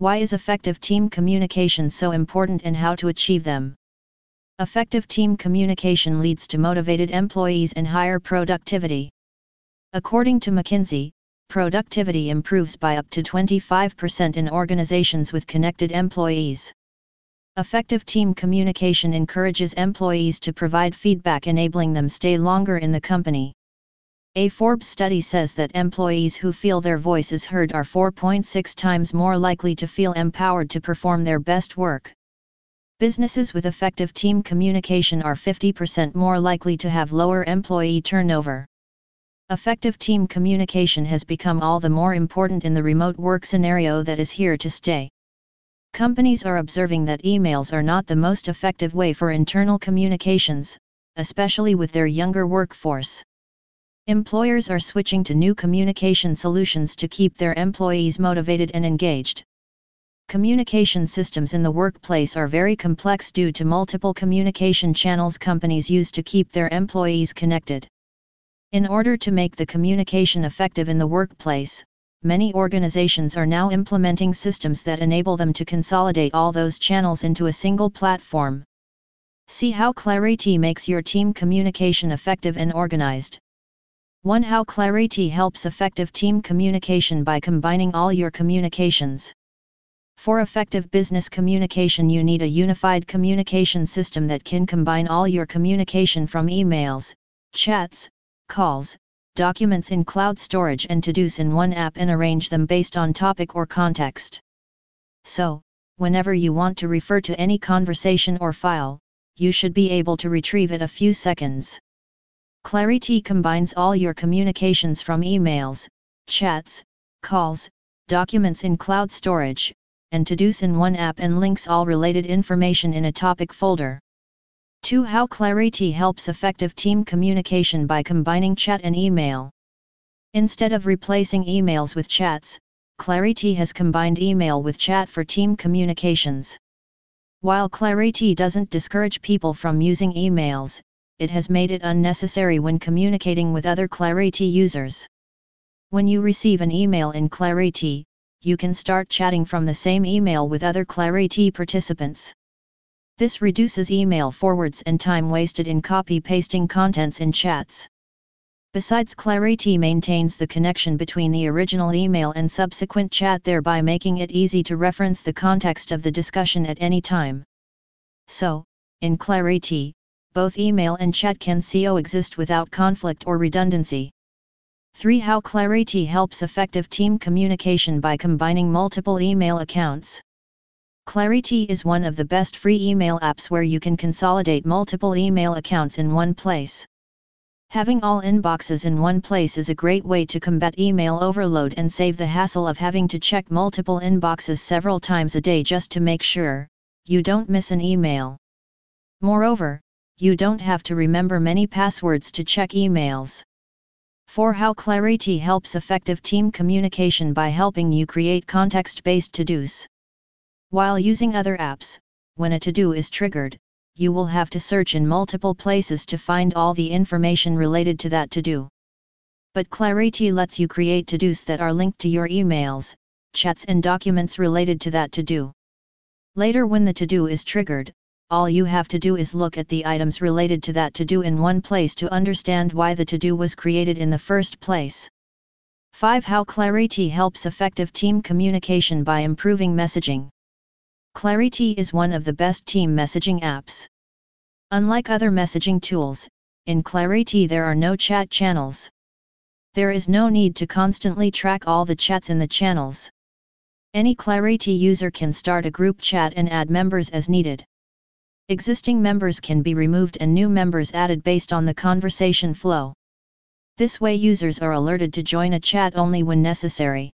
Why is effective team communication so important and how to achieve them? Effective team communication leads to motivated employees and higher productivity. According to McKinsey, productivity improves by up to 25% in organizations with connected employees. Effective team communication encourages employees to provide feedback enabling them stay longer in the company. A Forbes study says that employees who feel their voice is heard are 4.6 times more likely to feel empowered to perform their best work. Businesses with effective team communication are 50% more likely to have lower employee turnover. Effective team communication has become all the more important in the remote work scenario that is here to stay. Companies are observing that emails are not the most effective way for internal communications, especially with their younger workforce. Employers are switching to new communication solutions to keep their employees motivated and engaged. Communication systems in the workplace are very complex due to multiple communication channels companies use to keep their employees connected. In order to make the communication effective in the workplace, many organizations are now implementing systems that enable them to consolidate all those channels into a single platform. See how Clariti makes your team communication effective and organized. 1. How Clariti helps effective team communication by combining all your communications. For effective business communication, you need a unified communication system that can combine all your communication from emails, chats, calls, documents in cloud storage and to dos in one app and arrange them based on topic or context. So, whenever you want to refer to any conversation or file, you should be able to retrieve it a few seconds. Clariti combines all your communications from emails, chats, calls, documents in cloud storage, and to-dos in one app and links all related information in a topic folder. 2. How Clariti helps effective team communication by combining chat and email. Instead of replacing emails with chats, Clariti has combined email with chat for team communications. While Clariti doesn't discourage people from using emails, it has made it unnecessary when communicating with other Clariti users. When you receive an email in Clariti, you can start chatting from the same email with other Clariti participants. This reduces email forwards and time wasted in copy-pasting contents in chats. Besides Clariti maintains the connection between the original email and subsequent chat thereby making it easy to reference the context of the discussion at any time. So, in Clariti, both email and chat can coexist without conflict or redundancy. 3. How Clariti helps effective team communication by combining multiple email accounts. Clariti is one of the best free email apps where you can consolidate multiple email accounts in one place. Having all inboxes in one place is a great way to combat email overload and save the hassle of having to check multiple inboxes several times a day just to make sure you don't miss an email. Moreover, you don't have to remember many passwords to check emails. 4. How Clariti helps effective team communication by helping you create context-based to-dos. While using other apps, when a to-do is triggered, you will have to search in multiple places to find all the information related to that to-do. But Clariti lets you create to-dos that are linked to your emails, chats and documents related to that to-do. Later when the to-do is triggered, all you have to do is look at the items related to that to-do in one place to understand why the to-do was created in the first place. 5. How Clariti helps effective team communication by improving messaging. Clariti is one of the best team messaging apps. Unlike other messaging tools, in Clariti there are no chat channels. There is no need to constantly track all the chats in the channels. Any Clariti user can start a group chat and add members as needed. Existing members can be removed and new members added based on the conversation flow. This way users are alerted to join a chat only when necessary.